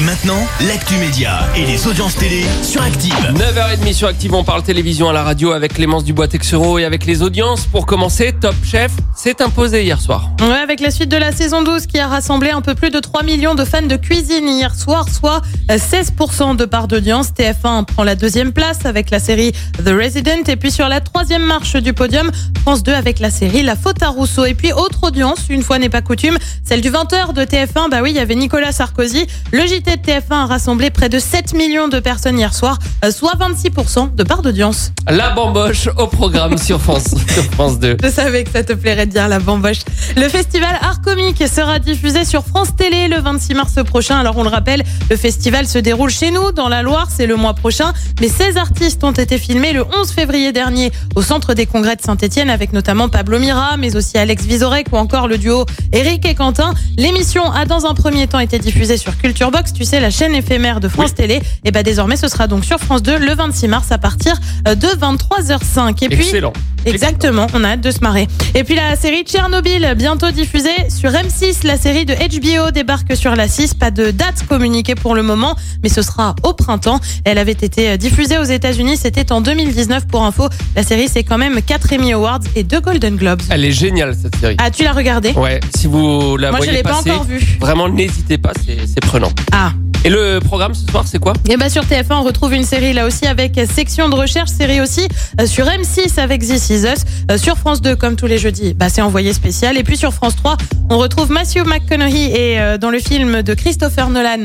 Et maintenant, l'actu média et les audiences télé sur Active. 9h30 sur Active, on parle télévision à la radio avec Clémence Dubois-Texero et avec les audiences. Pour commencer, Top Chef s'est imposé hier soir. Ouais, avec la suite de la saison 12 qui a rassemblé un peu plus de 3 millions de fans de cuisine hier soir, soit 16% de part d'audience. TF1 prend la deuxième place avec la série The Resident. Et puis sur la troisième marche du podium, France 2 avec la série La Faute à Rousseau. Et puis autre audience, une fois n'est pas coutume, celle du 20h de TF1. Bah oui, il y avait Nicolas Sarkozy. Le JT TF1 a rassemblé près de 7 millions de personnes hier soir, euh, soit 26% de part d'audience. La bamboche au programme sur France, sur France 2. Je savais que ça te plairait de dire la bamboche. Le festival Art Comique sera diffusé sur France Télé le 26 mars prochain. Alors on le rappelle, le festival se déroule chez nous, dans la Loire, c'est le mois prochain. Mais 16 artistes ont été filmés le 11 février dernier au centre des congrès de Saint-Etienne avec notamment Pablo Mira, mais aussi Alex Vizorek ou encore le duo Eric et Quentin. L'émission a dans un premier temps été diffusée sur Culture Box, tu sais, la chaîne éphémère de France Télé. Et bah désormais ce sera donc sur France 2 le 26 mars à partir euh, de 23h05. Et puis Excellent. Exactement, on a hâte de se marrer. Et puis la série Tchernobyl, bientôt diffusée sur M6. La série de HBO débarque sur la 6. Pas de date communiquée pour le moment, mais ce sera au printemps. Elle avait été diffusée aux États-Unis, c'était en 2019 pour info. La série, c'est quand même 4 Emmy Awards et 2 Golden Globes. Elle est géniale cette série. Ah, tu l'as regardé Ouais, si vous la Moi, je voyez l'ai pas passer, encore vue. vraiment n'hésitez pas, c'est prenant. Ah. Et le programme ce soir, c'est quoi? Et bah sur TF1, on retrouve une série là aussi avec section de recherche, série aussi euh, sur M6 avec This Is Us, Euh, sur France 2 comme tous les jeudis, bah c'est envoyé spécial et puis sur France 3, on retrouve Matthew McConaughey et euh, dans le film de Christopher Nolan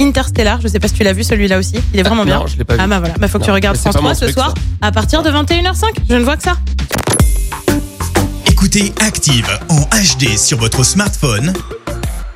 Interstellar, je sais pas si tu l'as vu celui-là aussi, il est vraiment bien. Non, je l'ai pas vu. Ah bah voilà, bah faut que tu regardes France pas mon 3 ce soir à partir de 21h05. Je ne vois que ça. Écoutez Active en HD sur votre smartphone,